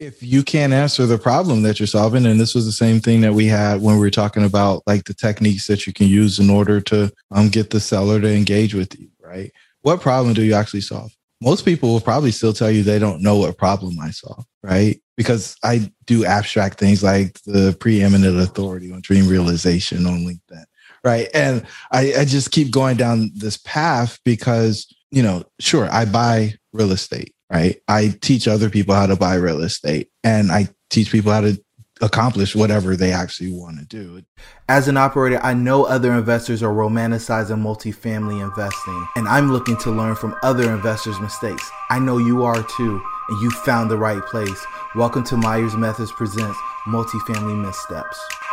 if you can't answer the problem that you're solving, and this was the same thing that we had when we were talking about like the techniques that you can use in order to um, get the seller to engage with you, right? What problem do you actually solve? Most people will probably still tell you they don't know what problem I solve, right? Because I do abstract things like the preeminent authority on dream realization on LinkedIn, right? And I, I just keep going down this path because, you know, sure, I buy real estate right? I teach other people how to buy real estate and I teach people how to accomplish whatever they actually want to do. As an operator, I know other investors are romanticizing multifamily investing, and I'm looking to learn from other investors' mistakes. I know you are too, and you found the right place. Welcome to Myers Methods Presents Multifamily Missteps.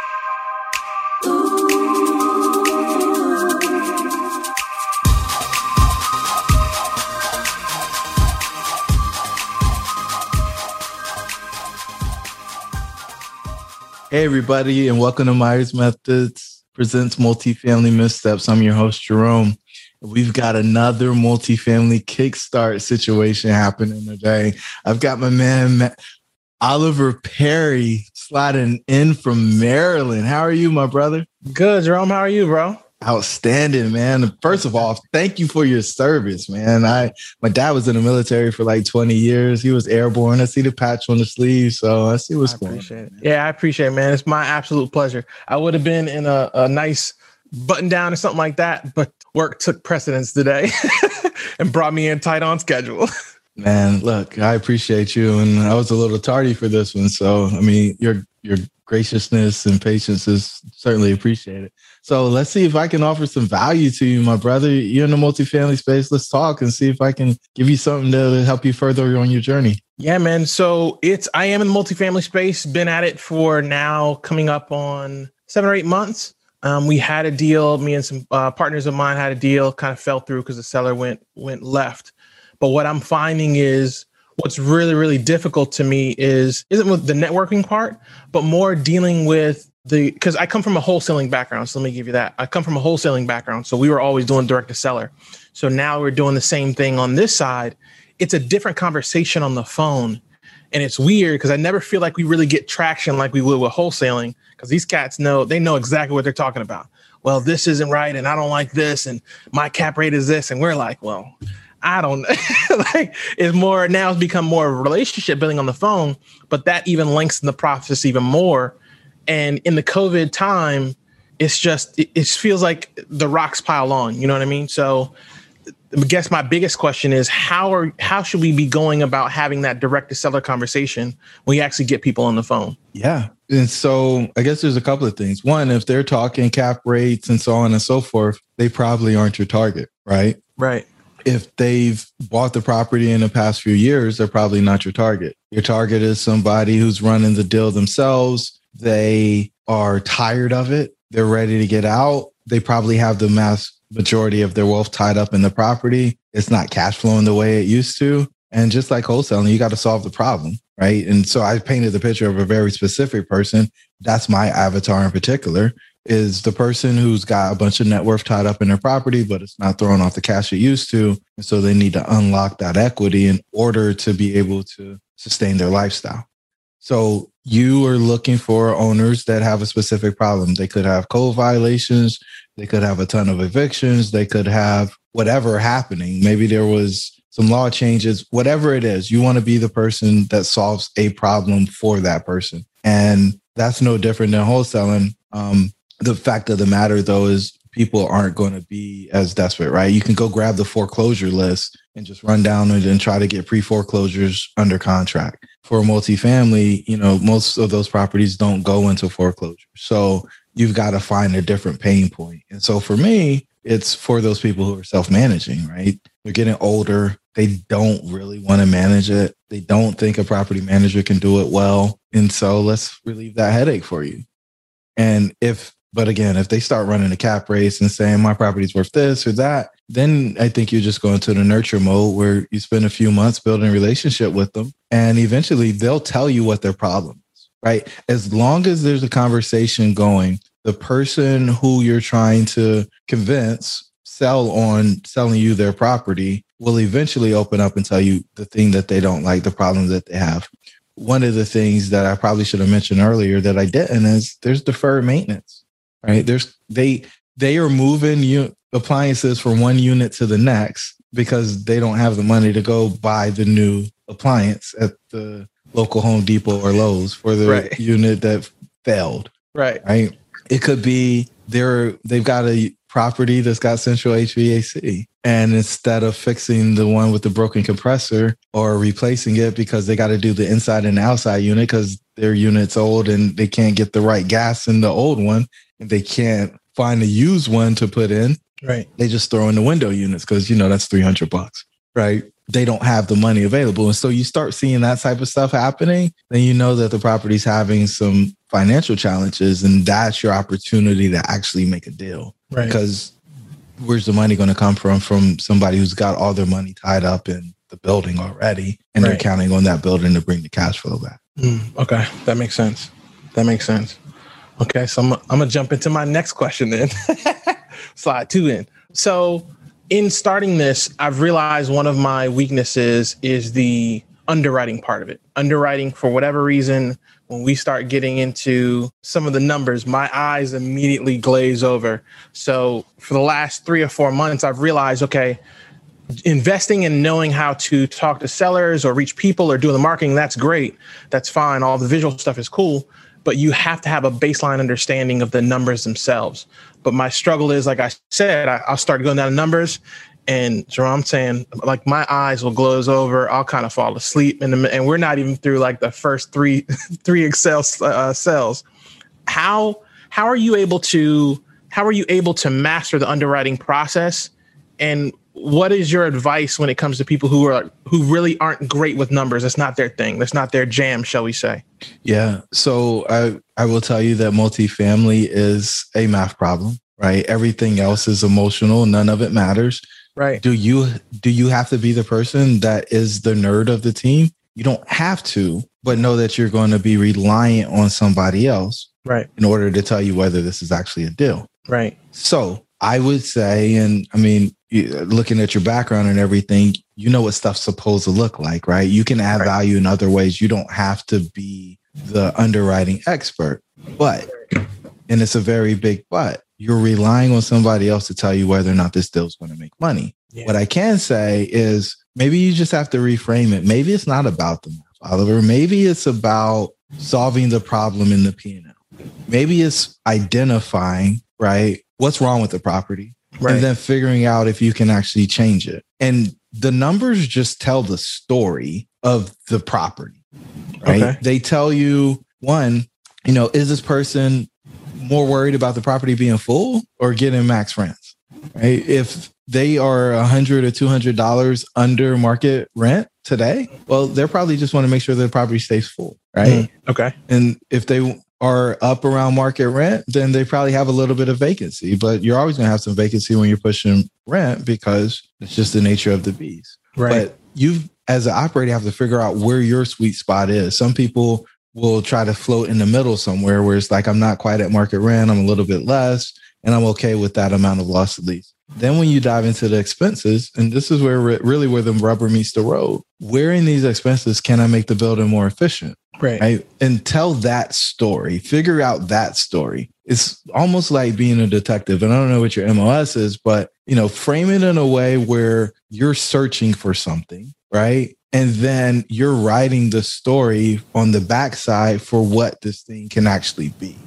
Hey, everybody, and welcome to Myers Methods presents Multifamily Missteps. I'm your host, Jerome. We've got another multifamily kickstart situation happening today. I've got my man, Oliver Perry, sliding in from Maryland. How are you, my brother? Good, Jerome. How are you, bro? Outstanding, man. First of all, thank you for your service, man. I my dad was in the military for like 20 years. He was airborne. I see the patch on the sleeve, so I see what's I going on. Yeah, I appreciate it, man. It's my absolute pleasure. I would have been in a, a nice button down or something like that, but work took precedence today and brought me in tight on schedule. Man, look, I appreciate you, and I was a little tardy for this one. So, I mean, your your graciousness and patience is certainly appreciated. So let's see if I can offer some value to you, my brother. You're in the multifamily space. Let's talk and see if I can give you something to help you further on your journey. Yeah, man. So it's I am in the multifamily space. Been at it for now coming up on seven or eight months. Um, we had a deal. Me and some uh, partners of mine had a deal. Kind of fell through because the seller went went left. But what I'm finding is what's really really difficult to me is isn't with the networking part, but more dealing with the because I come from a wholesaling background. So let me give you that. I come from a wholesaling background. So we were always doing direct to seller. So now we're doing the same thing on this side. It's a different conversation on the phone. And it's weird because I never feel like we really get traction like we would with wholesaling because these cats know they know exactly what they're talking about. Well, this isn't right, and I don't like this, and my cap rate is this, and we're like, well, I don't like it's more now it's become more relationship building on the phone, but that even lengthens the process even more and in the COVID time, it's just it, it feels like the rocks pile on. You know what I mean? So I guess my biggest question is how are how should we be going about having that direct to seller conversation when we actually get people on the phone? Yeah. And so I guess there's a couple of things. One, if they're talking cap rates and so on and so forth, they probably aren't your target, right? Right. If they've bought the property in the past few years, they're probably not your target. Your target is somebody who's running the deal themselves, they are tired of it. They're ready to get out. They probably have the mass majority of their wealth tied up in the property. It's not cash flowing the way it used to. And just like wholesaling, you got to solve the problem, right? And so I painted the picture of a very specific person. That's my avatar in particular is the person who's got a bunch of net worth tied up in their property, but it's not throwing off the cash it used to. And so they need to unlock that equity in order to be able to sustain their lifestyle. So you are looking for owners that have a specific problem. They could have code violations. They could have a ton of evictions. They could have whatever happening. Maybe there was some law changes, whatever it is. You want to be the person that solves a problem for that person. And that's no different than wholesaling. Um, the fact of the matter, though, is people aren't going to be as desperate, right? You can go grab the foreclosure list and just run down and, and try to get pre foreclosures under contract for a multifamily, you know, most of those properties don't go into foreclosure. So you've got to find a different pain point. And so for me, it's for those people who are self managing, right? They're getting older. They don't really want to manage it. They don't think a property manager can do it well. And so let's relieve that headache for you. And if but again, if they start running a cap race and saying my property's worth this or that, then I think you're just going to the nurture mode where you spend a few months building a relationship with them. And eventually they'll tell you what their problem is, right? As long as there's a conversation going, the person who you're trying to convince sell on selling you their property will eventually open up and tell you the thing that they don't like, the problem that they have one of the things that I probably should have mentioned earlier that I didn't is there's deferred maintenance, right? There's they they are moving you appliances from one unit to the next because they don't have the money to go buy the new appliance at the local Home Depot or Lowe's for the right. unit that failed. Right. Right. It could be they're they've got a property that's got central HVAC. And instead of fixing the one with the broken compressor or replacing it because they got to do the inside and outside unit because their unit's old and they can't get the right gas in the old one and they can't find a used one to put in. Right. They just throw in the window units because you know that's 300 bucks. Right. They don't have the money available. And so you start seeing that type of stuff happening, then you know that the property's having some financial challenges and that's your opportunity to actually make a deal right. because where's the money going to come from from somebody who's got all their money tied up in the building already and right. they're counting on that building to bring the cash flow back mm, okay that makes sense that makes sense okay so i'm, I'm gonna jump into my next question then slide two in so in starting this i've realized one of my weaknesses is the underwriting part of it underwriting for whatever reason when we start getting into some of the numbers, my eyes immediately glaze over. So for the last three or four months, I've realized, okay, investing and knowing how to talk to sellers or reach people or doing the marketing, that's great. That's fine. All the visual stuff is cool. But you have to have a baseline understanding of the numbers themselves. But my struggle is, like I said, I, will start going down the numbers and Jerome saying like my eyes will glaze over. I'll kind of fall asleep, and and we're not even through like the first three three Excel uh, cells. How how are you able to how are you able to master the underwriting process? And what is your advice when it comes to people who are who really aren't great with numbers? That's not their thing. That's not their jam, shall we say? Yeah. So I I will tell you that multifamily is a math problem, right? Everything else is emotional. None of it matters Right. Do you do you have to be the person that is the nerd of the team? You don't have to, but know that you're going to be reliant on somebody else right in order to tell you whether this is actually a deal. Right. So, I would say and I mean, looking at your background and everything, you know what stuff's supposed to look like, right? You can add right. value in other ways. You don't have to be the underwriting expert. But and it's a very big but you're relying on somebody else to tell you whether or not this deal is going to make money. Yeah. What I can say is maybe you just have to reframe it. Maybe it's not about the math, Oliver. Maybe it's about solving the problem in the P&L. Maybe it's identifying, right, what's wrong with the property right. and then figuring out if you can actually change it. And the numbers just tell the story of the property, right? Okay. They tell you one, you know, is this person more worried about the property being full or getting max rents, right? If they are a hundred or two hundred dollars under market rent today, well, they're probably just want to make sure their property stays full, right? Mm, okay. And if they are up around market rent, then they probably have a little bit of vacancy. But you're always going to have some vacancy when you're pushing rent because it's just the nature of the beast. Right. But you, as an operator, have to figure out where your sweet spot is. Some people will try to float in the middle somewhere where it's like I'm not quite at market rent, I'm a little bit less, and I'm okay with that amount of loss at least. Then when you dive into the expenses, and this is where really where the rubber meets the road, where in these expenses can I make the building more efficient? Right. right. And tell that story, figure out that story. It's almost like being a detective. And I don't know what your MOS is, but you know, frame it in a way where you're searching for something, right? and then you're writing the story on the backside for what this thing can actually be.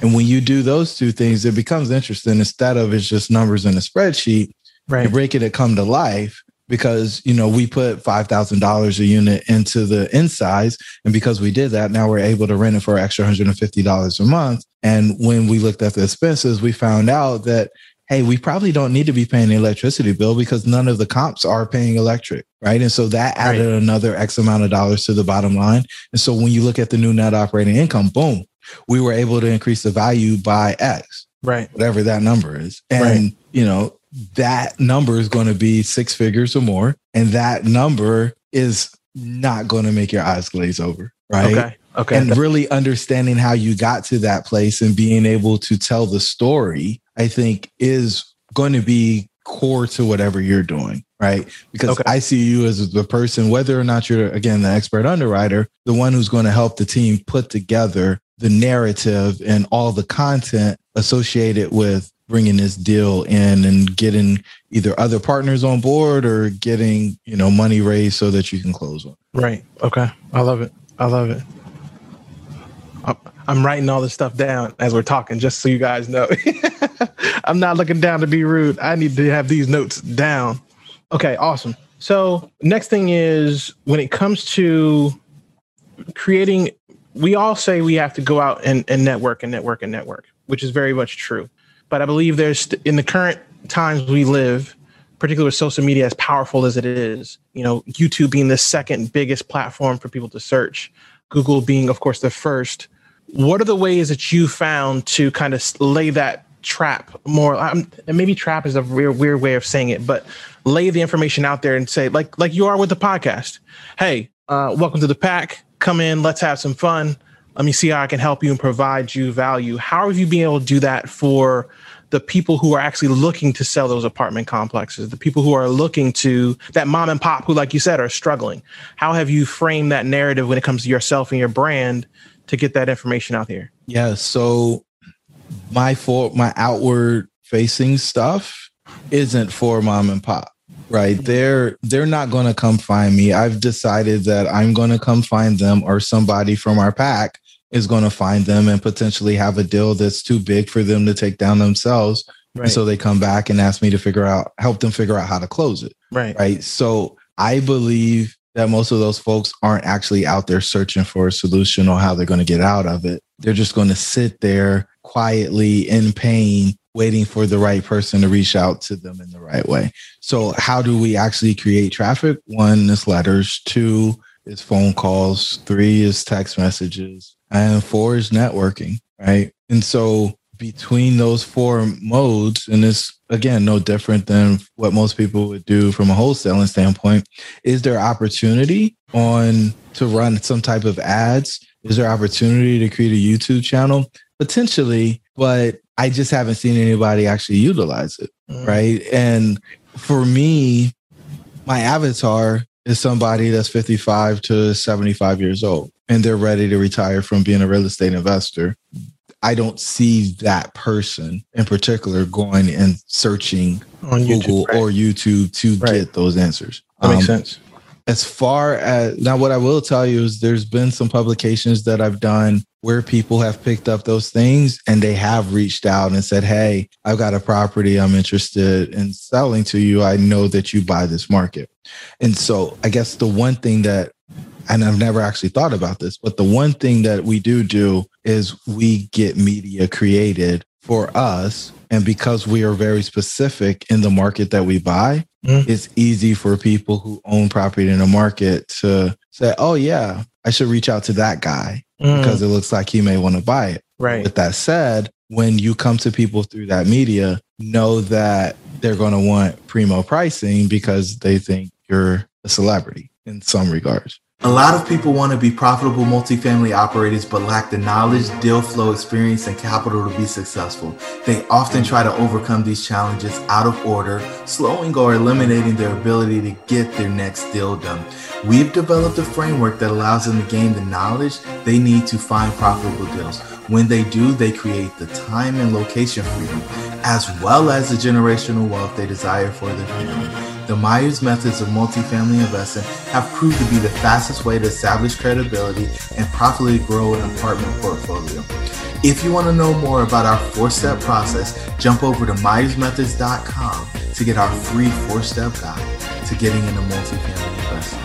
And when you do those two things, it becomes interesting. Instead of it's just numbers in a spreadsheet, right. you break it to come to life because you know we put five thousand dollars a unit into the insides, and because we did that, now we're able to rent it for extra hundred and fifty dollars a month. And when we looked at the expenses, we found out that hey, we probably don't need to be paying the electricity bill because none of the comps are paying electric, right? And so that added right. another X amount of dollars to the bottom line. And so when you look at the new net operating income, boom, we were able to increase the value by X, right? Whatever that number is. And, right. you know, that number is going to be six figures or more. And that number is not going to make your eyes glaze over, right? Okay. Okay. And really understanding how you got to that place and being able to tell the story I think is going to be core to whatever you're doing, right? Because Okay. I see you as the person, whether or not you're again the expert underwriter, the one who's going to help the team put together the narrative and all the content associated with bringing this deal in and getting either other partners on board or getting you know money raised so that you can close on. Right. Okay. I love it. I love it. I'm writing all this stuff down as we're talking, just so you guys know. I'm not looking down to be rude. I need to have these notes down. Okay. Awesome. So next thing is when it comes to creating, we all say we have to go out and, and network and network and network, which is very much true. But I believe there's in the current times we live, particularly with social media as powerful as it is, you know, YouTube being the second biggest platform for people to search, Google being, of course, the first. What are the ways that you found to kind of lay that trap more? Um, and maybe trap is a weird, weird way of saying it, but lay the information out there and say, like, like you are with the podcast. Hey, uh, welcome to the pack. Come in, let's have some fun. Let me see how I can help you and provide you value. How have you been able to do that for the people who are actually looking to sell those apartment complexes, the people who are looking to that mom and pop who, like you said, are struggling? How have you framed that narrative when it comes to yourself and your brand to get that information out there? Yeah. So my for my outward facing stuff isn't for mom and pop. Right. They're they're not gonna come find me. I've decided that I'm gonna come find them or somebody from our pack is gonna find them and potentially have a deal that's too big for them to take down themselves. And so they come back and ask me to figure out, help them figure out how to close it right. right? So I believe that most of those folks aren't actually out there searching for a solution or how they're going to get out of it. They're just going to sit there quietly in pain, waiting for the right person to reach out to them in the right way. So, how do we actually create traffic? One is letters, two is phone calls, three is text messages, and four is networking, right? And so, between those four modes, and it's again no different than what most people would do from a wholesaling standpoint, is there opportunity on to run some type of ads? Is there opportunity to create a YouTube channel? Potentially, but I just haven't seen anybody actually utilize it, Mm. right? And for me, my avatar is somebody that's 55 to 75 years old and they're ready to retire from being a real estate investor. I don't see that person in particular going and searching On YouTube. Google right. or YouTube to Right. get those answers. that makes Um, sense. As far as now what i will tell you is there's been some publications that i've done where people have picked up those things and they have reached out and said hey i've got a property i'm interested in selling to you. I know that you buy this market. And so i guess the one thing that and i've never actually thought about this but the one thing that we do do is we get media created for us. And because we are very specific in the market that we buy Mhm. it's easy for people who own property in a market to say, oh, yeah, I should reach out to that guy Mm, because it looks like he may want to buy it. right. With that said, when you come to people through that media, know that they're going to want primo pricing because they think you're a celebrity in some regards. A lot of people want to be profitable multifamily operators but lack the knowledge, deal flow experience, and capital to be successful. They often try to overcome these challenges out of order, slowing or eliminating their ability to get their next deal done. We've developed a framework that allows them to gain the knowledge they need to find profitable deals. When they do, they create the time and location freedom, as well as the generational wealth they desire for their family. The Myers methods of multifamily investing have proved to be the fastest way to establish credibility and profitably grow an apartment portfolio. If you want to know more about our four step process, jump over to MyersMethods.com to get our free four step guide to getting into multifamily investing.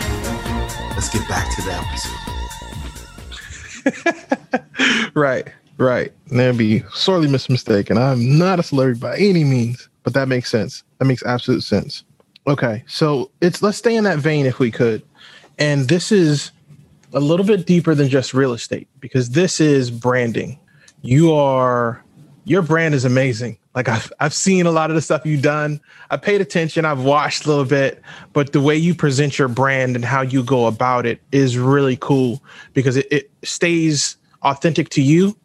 Let's get back to the episode. right, right. That'd be sorely mistaken. I'm not a celebrity by any means, but that makes sense. That makes absolute sense. Okay, so it's let's stay in that vein if we could. And this is a little bit deeper than just real estate because this is branding. You are your brand is amazing. Like I've I've seen a lot of the stuff you've done. I paid attention, I've watched a little bit, but the way you present your brand and how you go about it is really cool because it, it stays authentic to you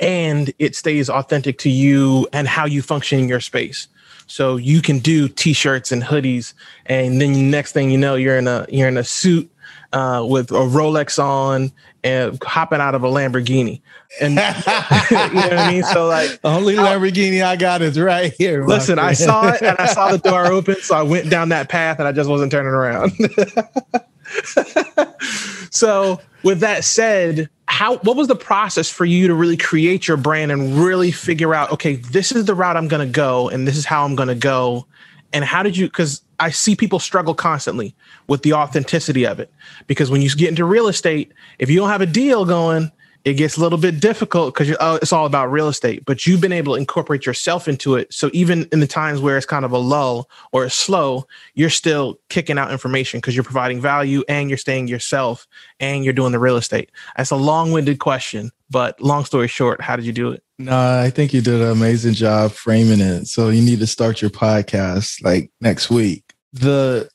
and it stays authentic to you and how you function in your space. So you can do t-shirts and hoodies, and then next thing you know, you're in a you're in a suit uh, with a Rolex on and hopping out of a Lamborghini. And you know what I mean? So like the only Lamborghini I got is right here. Listen, I saw it and I saw the door open, so I went down that path and I just wasn't turning around. so with that said, how what was the process for you to really create your brand and really figure out, okay, this is the route I'm gonna go and this is how I'm gonna go? And how did you because I see people struggle constantly with the authenticity of it. Because when you get into real estate, if you don't have a deal going, it gets a little bit difficult because oh, it's all about real estate. But you've been able to incorporate yourself into it. So even in the times where it's kind of a lull or slow, you're still kicking out information because you're providing value and you're staying yourself and you're doing the real estate. That's a long winded question, but long story short, how did you do it? No, I think you did an amazing job framing it. So you need to start your podcast like next week the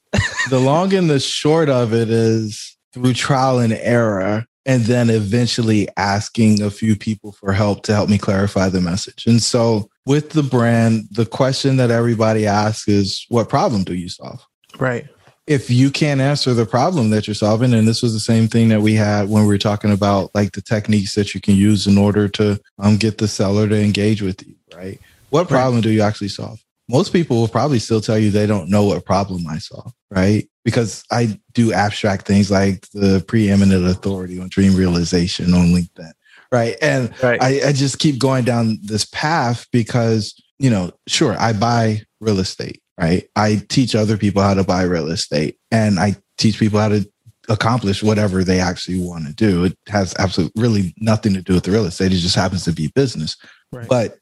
the long and the short of it is through trial and error and then eventually asking a few people for help to help me clarify the message. And so with the brand, the question that everybody asks is what problem do you solve? Right. If you can't answer the problem that you're solving, and this was the same thing that we had when we were talking about like the techniques that you can use in order to um, get the seller to engage with you, right? What problem right. do you actually solve? Most people will probably still tell you they don't know what problem I saw, right? Because I do abstract things like the preeminent authority on dream realization on LinkedIn, right? And right. I, I just keep going down this path because, you know, sure, I buy real estate, right? I teach other people how to buy real estate and I teach people how to accomplish whatever they actually want to do. It has absolutely really nothing to do with the real estate. It just happens to be business. Right. But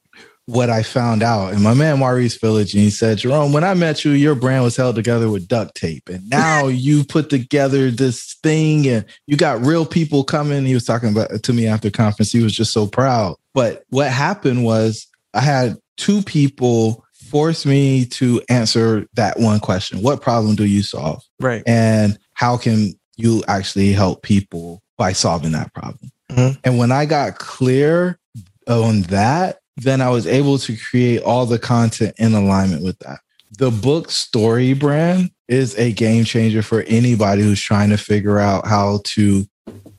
what I found out. And my man Maurice Village, and he said, Jerome, when I met you, your brand was held together with duct tape. And now you put together this thing and you got real people coming. He was talking about to me after conference. He was just so proud. But what happened was I had two people force me to answer that one question. What problem do you solve? Right. And how can you actually help people by solving that problem? Mm-hmm. And when I got clear on that, then I was able to create all the content in alignment with that. The book StoryBrand is a game changer for anybody who's trying to figure out how to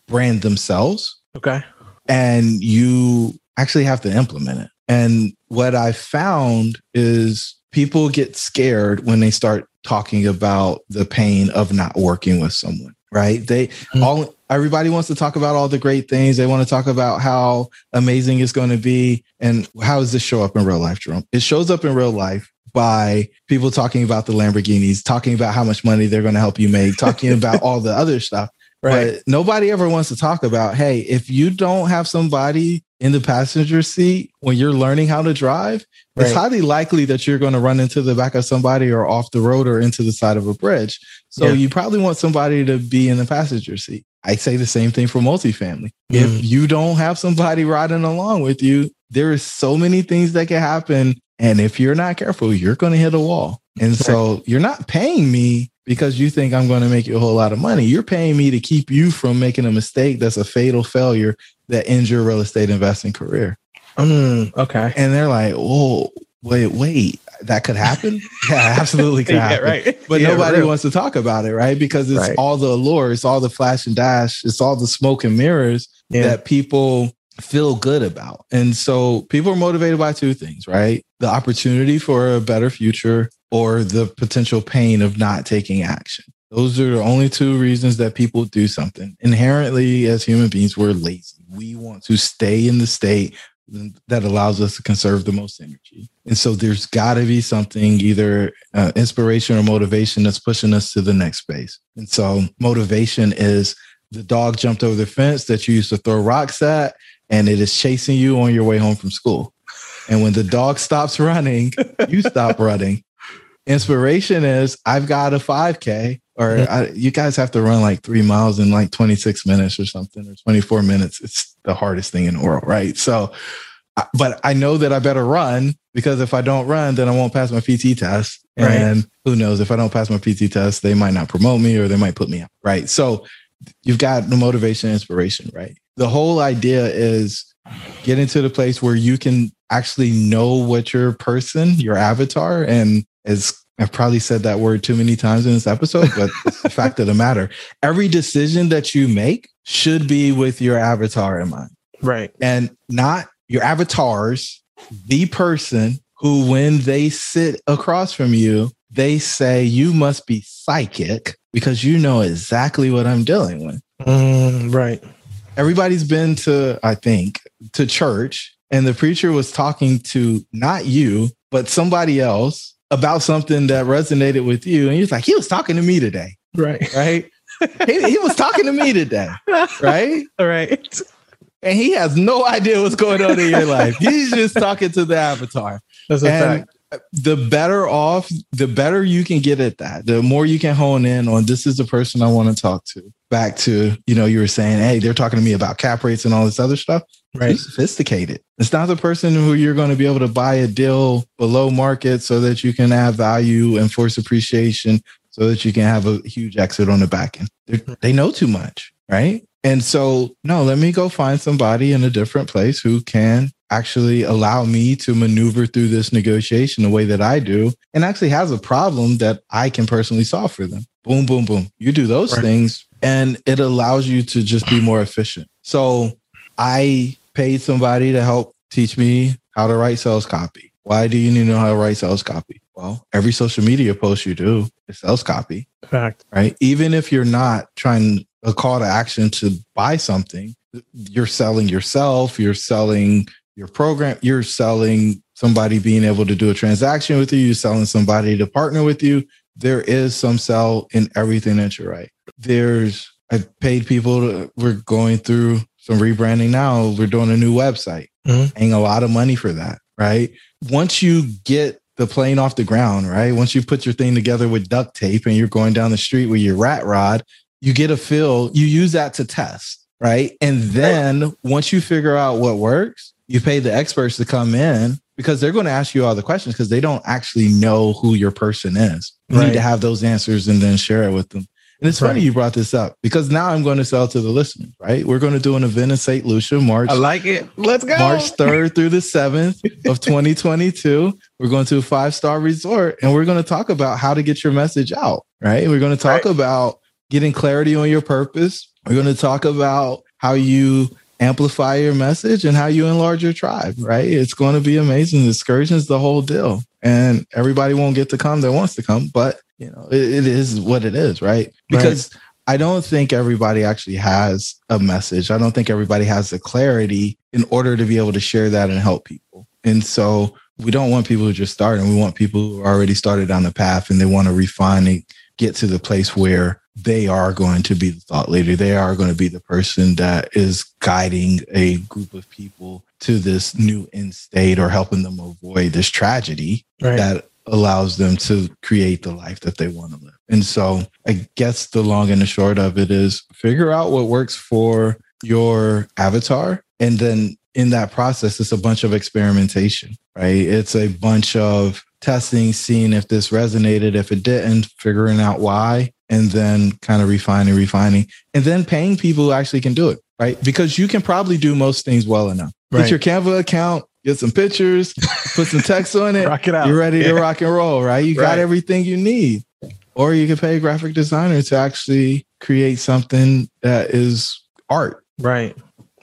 brand themselves. Okay. And you actually have to implement it. And what I found is people get scared when they start talking about the pain of not working with someone, right? They mm-hmm. all everybody wants to talk about all the great things. They want to talk about how amazing it's going to be. And how does this show up in real life, Jerome? It shows up in real life by people talking about the Lamborghinis, talking about how much money they're going to help you make, talking about all the other stuff. Right. But nobody ever wants to talk about, hey, if you don't have somebody in the passenger seat when you're learning how to drive, right. it's highly likely that you're going to run into the back of somebody or off the road or into the side of a bridge. So yeah. you probably want somebody to be in the passenger seat. I say the same thing for multifamily. Mm. If you don't have somebody riding along with you, there is so many things that can happen. And if you're not careful, you're going to hit a wall. And so you're not paying me because you think I'm going to make you a whole lot of money. You're paying me to keep you from making a mistake that's a fatal failure that ends your real estate investing career. Mm, okay. And they're like, oh, wait, wait that could happen? Yeah, absolutely could happen. yeah, right. But yeah, nobody wants to talk about it, right? Because it's right. all the allure, it's all the flash and dash, it's all the smoke and mirrors yeah. that people feel good about. And so people are motivated by two things, right? The opportunity for a better future or the potential pain of not taking action. Those are the only two reasons that people do something. Inherently, as human beings, we're lazy. We want to stay in the state that allows us to conserve the most energy. And so there's got to be something, either uh, inspiration or motivation, that's pushing us to the next space. And so motivation is the dog jumped over the fence that you used to throw rocks at, and it is chasing you on your way home from school. And when the dog stops running, you stop running. Inspiration is I've got a 5K, or I, you guys have to run like three miles in like 26 minutes or something, or 24 minutes. It's the hardest thing in the world, right? So, but I know that I better run because if I don't run, then I won't pass my PT test. And right. who knows if I don't pass my PT test, they might not promote me or they might put me out. Right. So you've got the motivation, and inspiration, right? The whole idea is getting to the place where you can actually know what your person, your avatar, and as I've probably said that word too many times in this episode, but it's the fact of the matter. Every decision that you make should be with your avatar in mind. Right. And not your avatars, the person who, when they sit across from you, they say, You must be psychic because you know exactly what I'm dealing with. Mm, right. Everybody's been to, I think, to church, and the preacher was talking to not you, but somebody else about something that resonated with you. And he's like, He was talking to me today. Right. Right. he, he was talking to me today. Right. Right. And he has no idea what's going on in your life. He's just talking to the avatar. That's a and fact. the better off, the better you can get at that, the more you can hone in on this is the person I want to talk to. Back to, you know, you were saying, hey, they're talking to me about cap rates and all this other stuff. Right. Sophisticated. It's not the person who you're going to be able to buy a deal below market so that you can add value and force appreciation so that you can have a huge exit on the back end. They're, hmm. they know too much, right? And so, no, let me go find somebody in a different place who can actually allow me to maneuver through this negotiation the way that I do and actually has a problem that I can personally solve for them. Boom, boom, boom. You do those Right. things and it allows you to just be more efficient. So I paid somebody to help teach me how to write sales copy. Why do you need to know how to write sales copy? Well, every social media post you do is sales copy Fact. right? Even if you're not trying a call to action to buy something, you're selling yourself, you're selling your program, you're selling somebody being able to do a transaction with you, you're selling somebody to partner with you. There is some sell in everything that you write. There's I've paid people to, we're going through some rebranding now. We're doing a new website, Mhm. paying a lot of money for that, right? Once you get the plane off the ground, right? Once you put your thing together with duct tape and you're going down the street with your rat rod, you get a feel, you use that to test, right? And then once you figure out what works, you pay the experts to come in because they're going to ask you all the questions because they don't actually know who your person is. You Right. need to have those answers and then share it with them. And it's funny you brought this up because now I'm going to sell to the listeners, right? We're going to do an event in St. Lucia, March I like it. Let's go. March 3rd through the 7th of 2022. We're going to a five star resort and we're going to talk about how to get your message out, right? We're going to talk Right. about getting clarity on your purpose. We're going to talk about how you amplify your message and how you enlarge your tribe, right? It's going to be amazing. The excursion's the whole deal. And everybody won't get to come that wants to come, but you know, it, it is what it is, right? Because I don't think everybody actually has a message. I don't think everybody has the clarity in order to be able to share that and help people. And so we don't want people who just started. We want people who are already started down the path and they want to refine and get to the place where they are going to be the thought leader. They are going to be the person that is guiding a group of people to this new end state or helping them avoid this tragedy Right. that allows them to create the life that they want to live. And so I guess the long and the short of it is figure out what works for your avatar. And then in that process, it's a bunch of experimentation, right? It's a bunch of testing, seeing if this resonated, if it didn't, figuring out why, and then kind of refining, refining, and then paying people who actually can do it, right? Because you can probably do most things well enough. Right. Get your Canva account, get some pictures, put some text on it, Rock it out. you're ready to rock and roll, right? You got everything you need. Or you can pay a graphic designer to actually create something that is art. Right.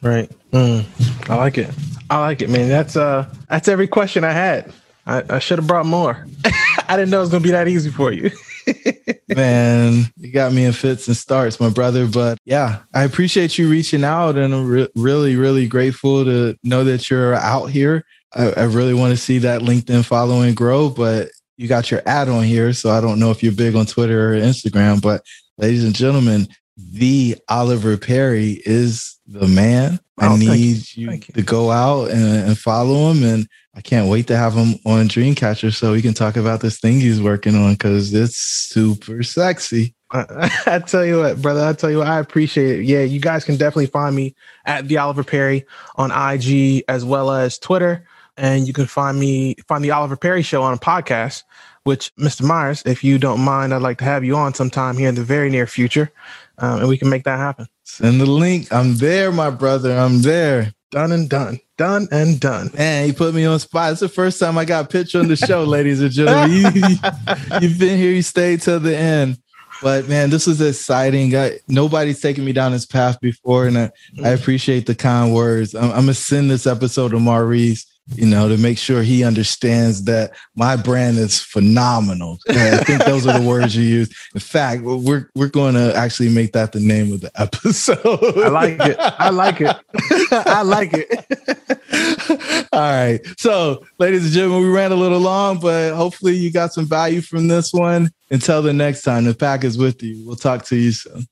Right. Mm, I like it. I like it, man. That's uh that's every question I had. I, I should have brought more. I didn't know it was gonna be that easy for you. Man, you got me in fits and starts, my brother. But yeah, I appreciate you reaching out and I'm re- really, really grateful to know that you're out here. I, I really want to see that LinkedIn following grow, but you got your ad on here. So I don't know if you're big on Twitter or Instagram, but ladies and gentlemen, the Oliver Perry is the man. I you. need you, Thank you. to go out and, and follow him. And I can't wait to have him on Dreamcatcher so we can talk about this thing he's working on because it's super sexy. I, I tell you what, brother. I tell you what, I appreciate it. Yeah, you guys can definitely find me at the Oliver Perry on IG as well as Twitter, and you can find me find the Oliver Perry Show on a podcast. Which, Mr. Myers, if you don't mind, I'd like to have you on sometime here in the very near future, um, and we can make that happen. Send the link. I'm there, my brother. I'm there. Done and done. Done and done. Man, he put me on spot. It's the first time I got pitched on the show, ladies and gentlemen. You, have been here, you stayed till the end. But man, this was exciting. I, nobody's taken me down this path before, and I, I appreciate the kind words. I'm, I'm, gonna send this episode to Maurice, you know, to make sure he understands that my brand is phenomenal. I think those are the words you use. In fact, we're we're going to actually make that the name of the episode. I like it. I like it. I like it. All right. So, ladies and gentlemen, we ran a little long, but hopefully you got some value from this one. Until the next time, the pack is with you. We'll talk to you soon.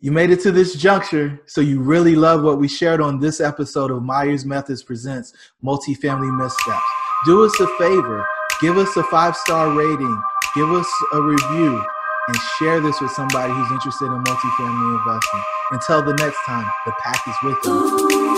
You made it to this juncture, so you really love what we shared on this episode of Myers Methods Presents Multifamily Missteps. Do us a favor, give us a five star rating, give us a review, and share this with somebody who's interested in multifamily investing. Until the next time, the pack is with you.